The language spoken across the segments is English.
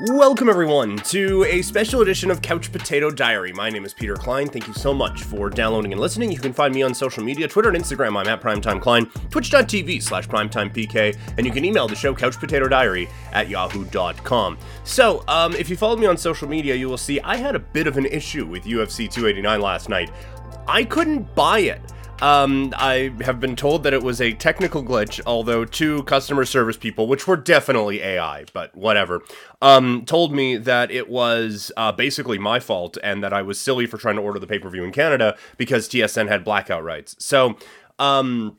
Welcome, everyone, to a special edition of Couch Potato Diary. My name is Peter Klein. Thank you so much for downloading and listening. You can find me on social media Twitter and Instagram. I'm at Primetime Klein, twitch.tv slash primetimepk, and you can email the show couchpotatodiary at yahoo.com. So, um, if you followed me on social media, you will see I had a bit of an issue with UFC 289 last night. I couldn't buy it. Um, I have been told that it was a technical glitch, although two customer service people, which were definitely AI, but whatever, um, told me that it was uh, basically my fault and that I was silly for trying to order the pay per view in Canada because TSN had blackout rights. So, um,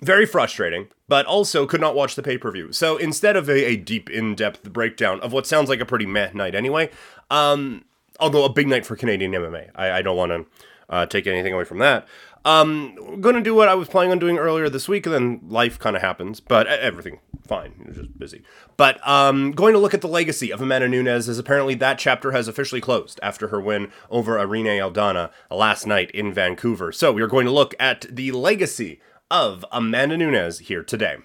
very frustrating, but also could not watch the pay per view. So instead of a, a deep, in depth breakdown of what sounds like a pretty meh night anyway, um, although a big night for Canadian MMA, I, I don't want to uh, take anything away from that. Um, gonna do what I was planning on doing earlier this week, and then life kind of happens, but everything fine. You're just busy. But um, going to look at the legacy of Amanda Nunes, as apparently that chapter has officially closed after her win over Irene Aldana last night in Vancouver. So we are going to look at the legacy of Amanda Nunes here today.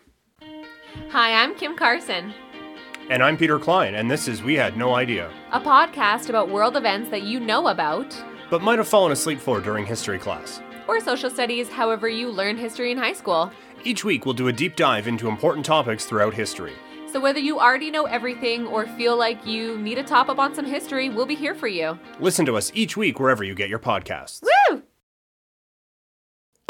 Hi, I'm Kim Carson. And I'm Peter Klein, and this is We Had No Idea, a podcast about world events that you know about, but might have fallen asleep for during history class or social studies, however you learn history in high school. Each week, we'll do a deep dive into important topics throughout history. So, whether you already know everything or feel like you need a top up on some history, we'll be here for you. Listen to us each week wherever you get your podcasts. Woo!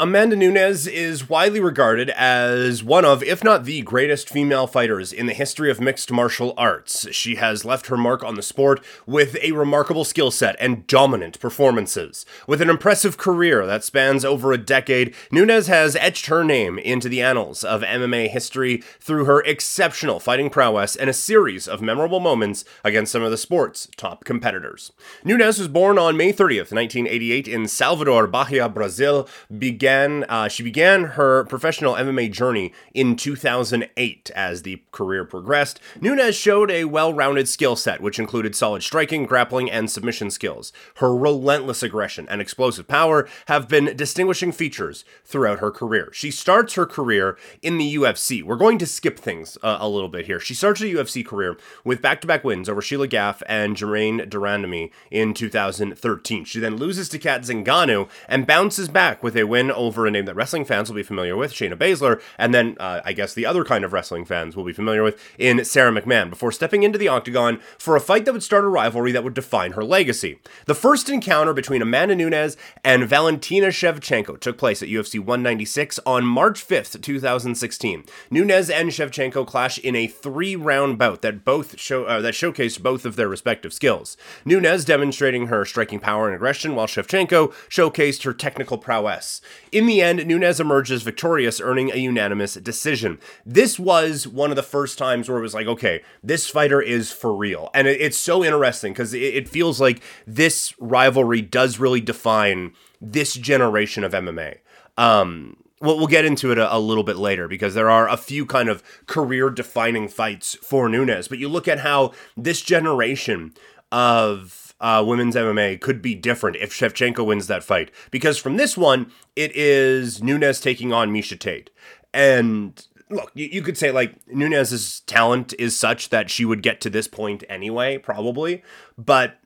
Amanda Nunes is widely regarded as one of, if not the greatest female fighters in the history of mixed martial arts. She has left her mark on the sport with a remarkable skill set and dominant performances. With an impressive career that spans over a decade, Nunes has etched her name into the annals of MMA history through her exceptional fighting prowess and a series of memorable moments against some of the sport's top competitors. Nunes was born on May 30th, 1988 in Salvador, Bahia, Brazil, began began uh, she began her professional MMA journey in 2008. As the career progressed, Nunes showed a well-rounded skill set, which included solid striking, grappling, and submission skills. Her relentless aggression and explosive power have been distinguishing features throughout her career. She starts her career in the UFC. We're going to skip things uh, a little bit here. She starts her UFC career with back-to-back wins over Sheila Gaff and Germaine de Randamie in 2013. She then loses to Cat Zingano and bounces back with a win over a name that wrestling fans will be familiar with, Shayna Baszler, and then uh, I guess the other kind of wrestling fans will be familiar with in Sara McMann, before stepping into the octagon for a fight that would start a rivalry that would define her legacy. The first encounter between Amanda Nunes and Valentina Shevchenko took place at UFC 196 on March 5th, 2016. Nunes and Shevchenko clash in a three-round bout that both show uh, that showcased both of their respective skills. Nunes demonstrating her striking power and aggression, while Shevchenko showcased her technical prowess. In the end, Nunes emerges victorious, earning a unanimous decision. This was one of the first times where it was like, okay, this fighter is for real. And it, it's so interesting because it, it feels like this rivalry does really define this generation of MMA. Um, well, we'll get into it a, a, little bit later because there are a few kind of career defining fights for Nunes. But you look at how this generation of uh, women's MMA could be different if Shevchenko wins that fight. Because from this one, it is Nunes taking on Miesha Tate. And look, you, you could say like Nunes's talent is such that she would get to this point anyway, probably. But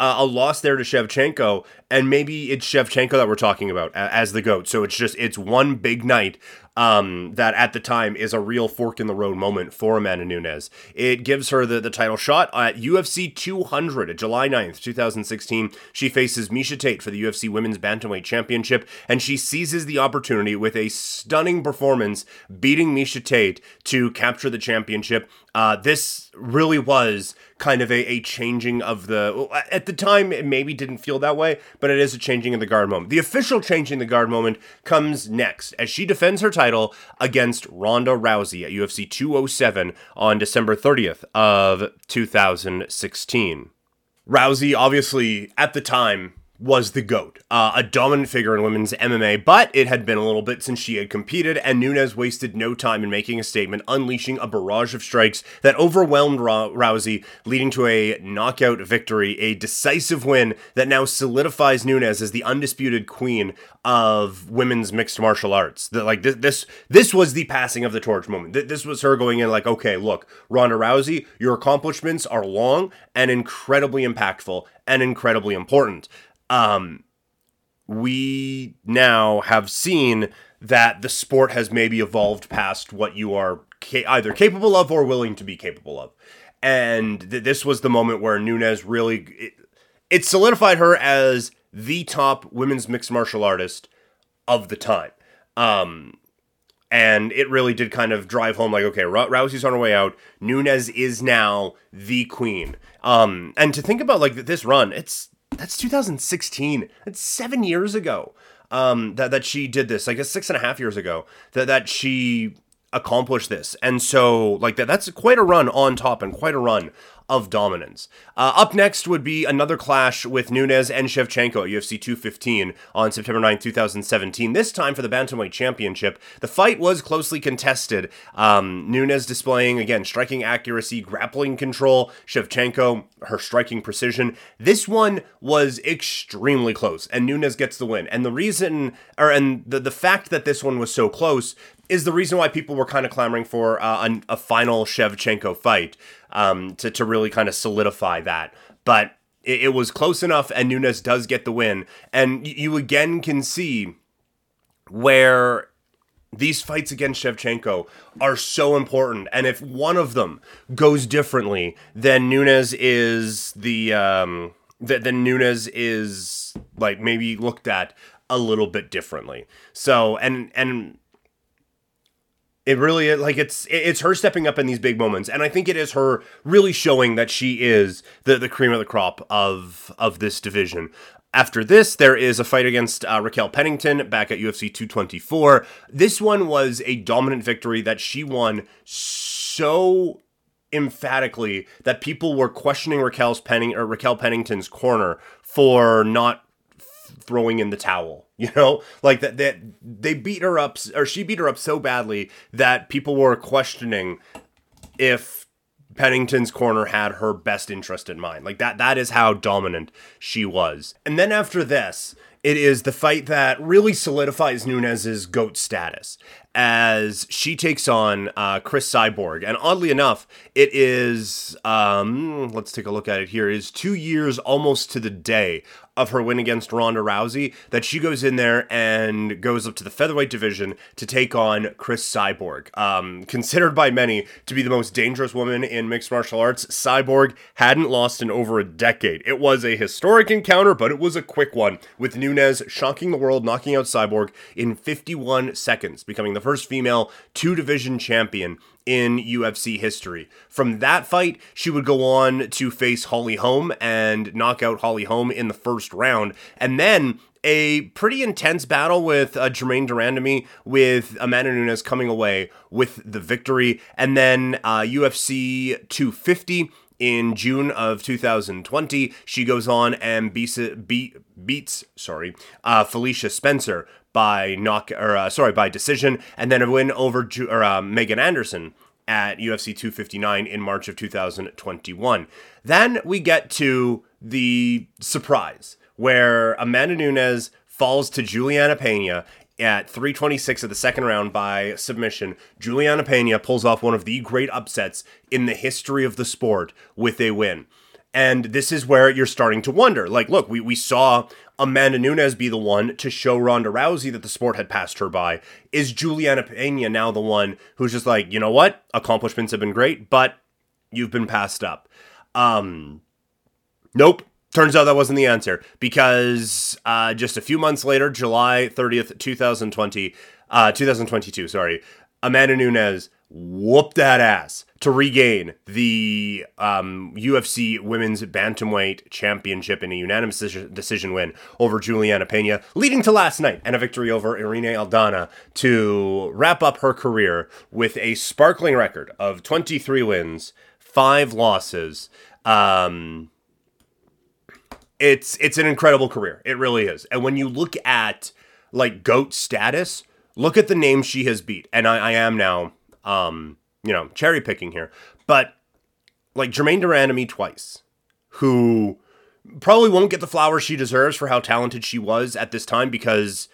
uh, a loss there to Shevchenko, and maybe it's Shevchenko that we're talking about as the goat. So it's just it's one big night um, that at the time is a real fork in the road moment for Amanda Nunes. It gives her the, the title shot at UFC 200, July 9th, 2016. She faces Miesha Tate for the UFC Women's Bantamweight Championship, and she seizes the opportunity with a stunning performance, beating Miesha Tate to capture the championship. Uh, this really was kind of a, a changing of the. At the time, it maybe didn't feel that way, but it is a changing of the guard moment. The official changing the guard moment comes next as she defends her title title against Ronda Rousey at UFC 207 on December 30th of 2016. Rousey obviously at the time was the GOAT, uh, a dominant figure in women's MMA, but it had been a little bit since she had competed, and Nunes wasted no time in making a statement, unleashing a barrage of strikes that overwhelmed Rousey, leading to a knockout victory, a decisive win that now solidifies Nunes as the undisputed queen of women's mixed martial arts. That like this, this, this was the passing of the torch moment. This was her going in like, okay, look, Ronda Rousey, your accomplishments are long and incredibly impactful and incredibly important um, we now have seen that the sport has maybe evolved past what you are ca- either capable of or willing to be capable of. And th- this was the moment where Nunes really it, it solidified her as the top women's mixed martial artist of the time. Um, and it really did kind of drive home like okay rousey's on her way out nunes is now the queen um and to think about like this run it's that's 2016. That's seven years ago. Um, that that she did this. I guess six and a half years ago. That that she accomplished this, and so like that. That's quite a run on top and quite a run of dominance. Uh, up next would be another clash with Nunes and Shevchenko at UFC 215 on September 9, 2017. This time for the Bantamweight Championship. The fight was closely contested. Um, Nunes displaying, again, striking accuracy, grappling control. Shevchenko, her striking precision. This one was extremely close, and Nunes gets the win. And the reason, or and the, the fact that this one was so close is the reason why people were kind of clamoring for uh, a, a, final Shevchenko fight um, to, to really kind of solidify that. But it, it, was close enough, and Nunes does get the win. And you again can see where these fights against Shevchenko are so important. And if one of them goes differently, then Nunes is the. Um, then Nunes is like maybe looked at a little bit differently. So and and it really like it's it's her stepping up in these big moments, and I think it is her really showing that she is the the cream of the crop of of this division. After this, there is a fight against uh, Raquel Pennington back at UFC 224. This one was a dominant victory that she won so emphatically that people were questioning Raquel's Penning or Raquel Pennington's corner for not throwing in the towel. You know, like that that they beat her up or she beat her up so badly that people were questioning if Pennington's corner had her best interest in mind. Like that that is how dominant she was. And then after this, it is the fight that really solidifies Nunes's GOAT status as she takes on uh, Cris Cyborg. And oddly enough, it is, um, let's take a look at it here, is two years almost to the day of her win against Ronda Rousey that she goes in there and goes up to the featherweight division to take on Cris Cyborg. Um, considered by many to be the most dangerous woman in mixed martial arts, Cyborg hadn't lost in over a decade. It was a historic encounter, but it was a quick one, with Nunes shocking the world, knocking out Cyborg in 51 seconds, becoming the first female two division champion in UFC history. From that fight, she would go on to face Holly Holm and knock out Holly Holm in the first round. And then a pretty intense battle with uh, Germaine de Randamie, with Amanda Nunes coming away with the victory. And then uh, UFC 250 in June of 2020, she goes on and beats, beat, beats sorry, uh, Felicia Spencer by knock or uh, sorry by decision, and then a win over Ju- or, uh, Megan Anderson at UFC 259 in March of 2021. Then we get to the surprise where Amanda Nunes falls to Juliana Pena at 326 of the second round by submission. Juliana Pena pulls off one of the great upsets in the history of the sport with a win. And this is where you're starting to wonder. Like, look, we, we saw Amanda Nunes be the one to show Ronda Rousey that the sport had passed her by. Is Juliana Pena now the one who's just like, you know what? Accomplishments have been great, but you've been passed up. Um, nope. Turns out that wasn't the answer because uh, just a few months later, July 30th, 2020, uh, 2022, sorry, Amanda Nunes whooped that ass to regain the um, UFC Women's Bantamweight Championship in a unanimous decision win over Juliana Pena, leading to last night and a victory over Irene Aldana to wrap up her career with a sparkling record of 23 wins, five losses. Um, it's it's an incredible career. It really is. And when you look at like goat status, look at the names she has beat. And I, I am now, um, you know, cherry picking here, but like Germaine de Randamie twice, who probably won't get the flowers she deserves for how talented she was at this time because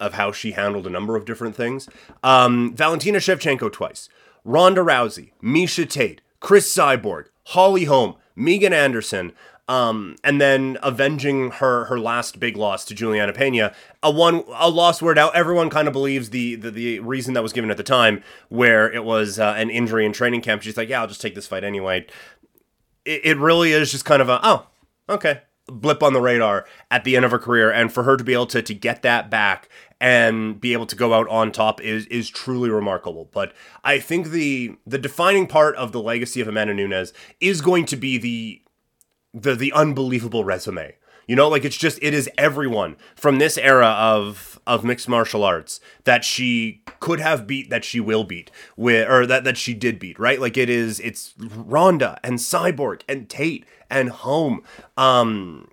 of how she handled a number of different things. Um, Valentina Shevchenko twice, Ronda Rousey, Miesha Tate, Cris Cyborg, Holly Holm, Megan Anderson, um, and then avenging her her last big loss to Juliana Pena, a one a loss where now everyone kind of believes the, the, the reason that was given at the time, where it was uh, an injury in training camp. She's like, yeah, I'll just take this fight anyway. It, it really is just kind of a oh okay blip on the radar at the end of her career, and for her to be able to to get that back and be able to go out on top is is truly remarkable. But I think the the defining part of the legacy of Amanda Nunes is going to be the the the unbelievable resume. You know, like it's just it is everyone from this era of of mixed martial arts that she could have beat that she will beat with or that that she did beat, right? Like it is it's Ronda and Cyborg and Tate and Holm. Um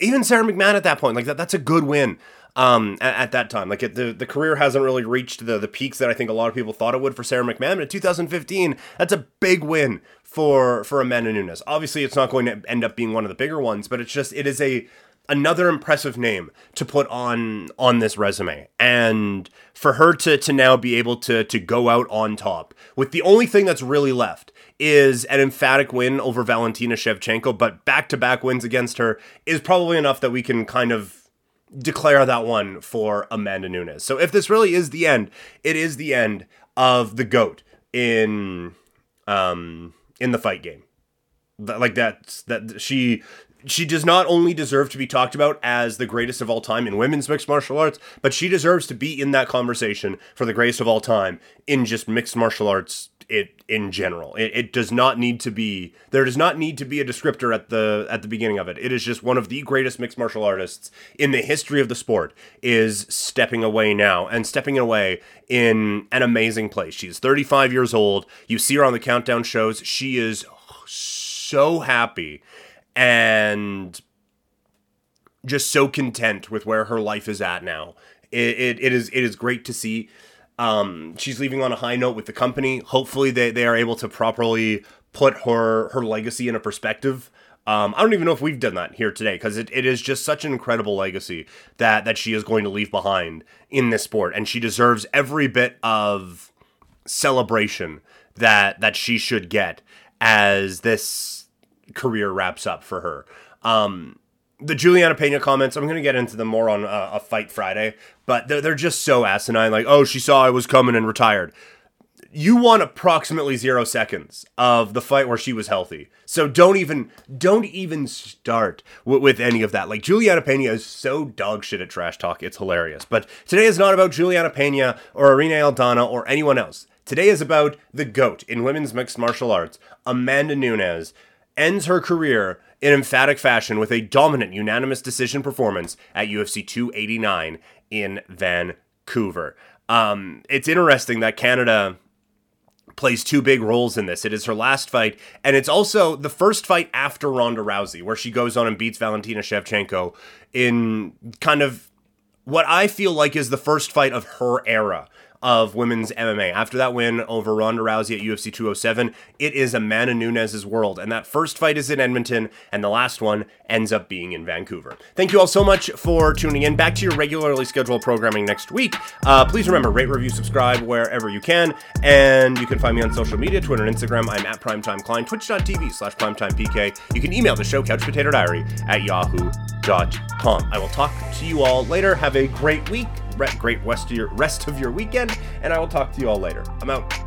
even Sara McMann at that point, like that that's a good win um, at, at, that time. Like it, the the career hasn't really reached the the peaks that I think a lot of people thought it would for Sara McMann. But in 2015, that's a big win for for Amanda Nunes. Obviously, it's not going to end up being one of the bigger ones, but it's just it is a another impressive name to put on on this resume and for her to to now be able to to go out on top with the only thing that's really left is an emphatic win over Valentina Shevchenko but back-to-back wins against her is probably enough that we can kind of declare that one for Amanda Nunes. So if this really is the end, it is the end of the goat in um in the fight game. Like that's that she she does not only deserve to be talked about as the greatest of all time in women's mixed martial arts, but she deserves to be in that conversation for the greatest of all time in just mixed martial arts it in general. It, it does not need to be there does not need to be a descriptor at the at the beginning of it. It is just one of the greatest mixed martial artists in the history of the sport is stepping away now and stepping away in an amazing place. She's 35 years old. You see her on the countdown shows. She is so happy and just so content with where her life is at now. It, it, it is it is great to see. Um, she's leaving on a high note with the company. Hopefully, they, they are able to properly put her her legacy in a perspective. Um, I don't even know if we've done that here today because it, it is just such an incredible legacy that that she is going to leave behind in this sport, and she deserves every bit of celebration that that she should get as this career wraps up for her. Um, the Juliana Pena comments, I'm going to get into them more on uh, a Fight Friday, but they're, they're just so asinine. Like, oh, she saw I was coming and retired. You won approximately zero seconds of the fight where she was healthy. So don't even don't even start w- with any of that. Like Juliana Pena is so dog shit at trash talk. It's hilarious. But today is not about Juliana Pena or Irene Aldana or anyone else. Today is about the GOAT in women's mixed martial arts, Amanda Nunes, ends her career in emphatic fashion with a dominant unanimous decision performance at UFC 289 in Vancouver. Um, it's interesting that Canada plays two big roles in this. It is her last fight, and it's also the first fight after Ronda Rousey, where she goes on and beats Valentina Shevchenko in kind of what I feel like is the first fight of her era of women's MMA. After that win over Ronda Rousey at UFC 207, it is Amanda Nunes' world. And that first fight is in Edmonton, and the last one ends up being in Vancouver. Thank you all so much for tuning in. Back to your regularly scheduled programming next week. Uh, please remember, rate, review, subscribe wherever you can. And you can find me on social media, Twitter and Instagram. I'm at Primetime Klein, twitch.tv slash primetimepk. You can email the show, Couch Potato Diary, at yahoo.com. I will talk to you all later. Have a great week great rest of your rest of your weekend, and I will talk to you all later. I'm out.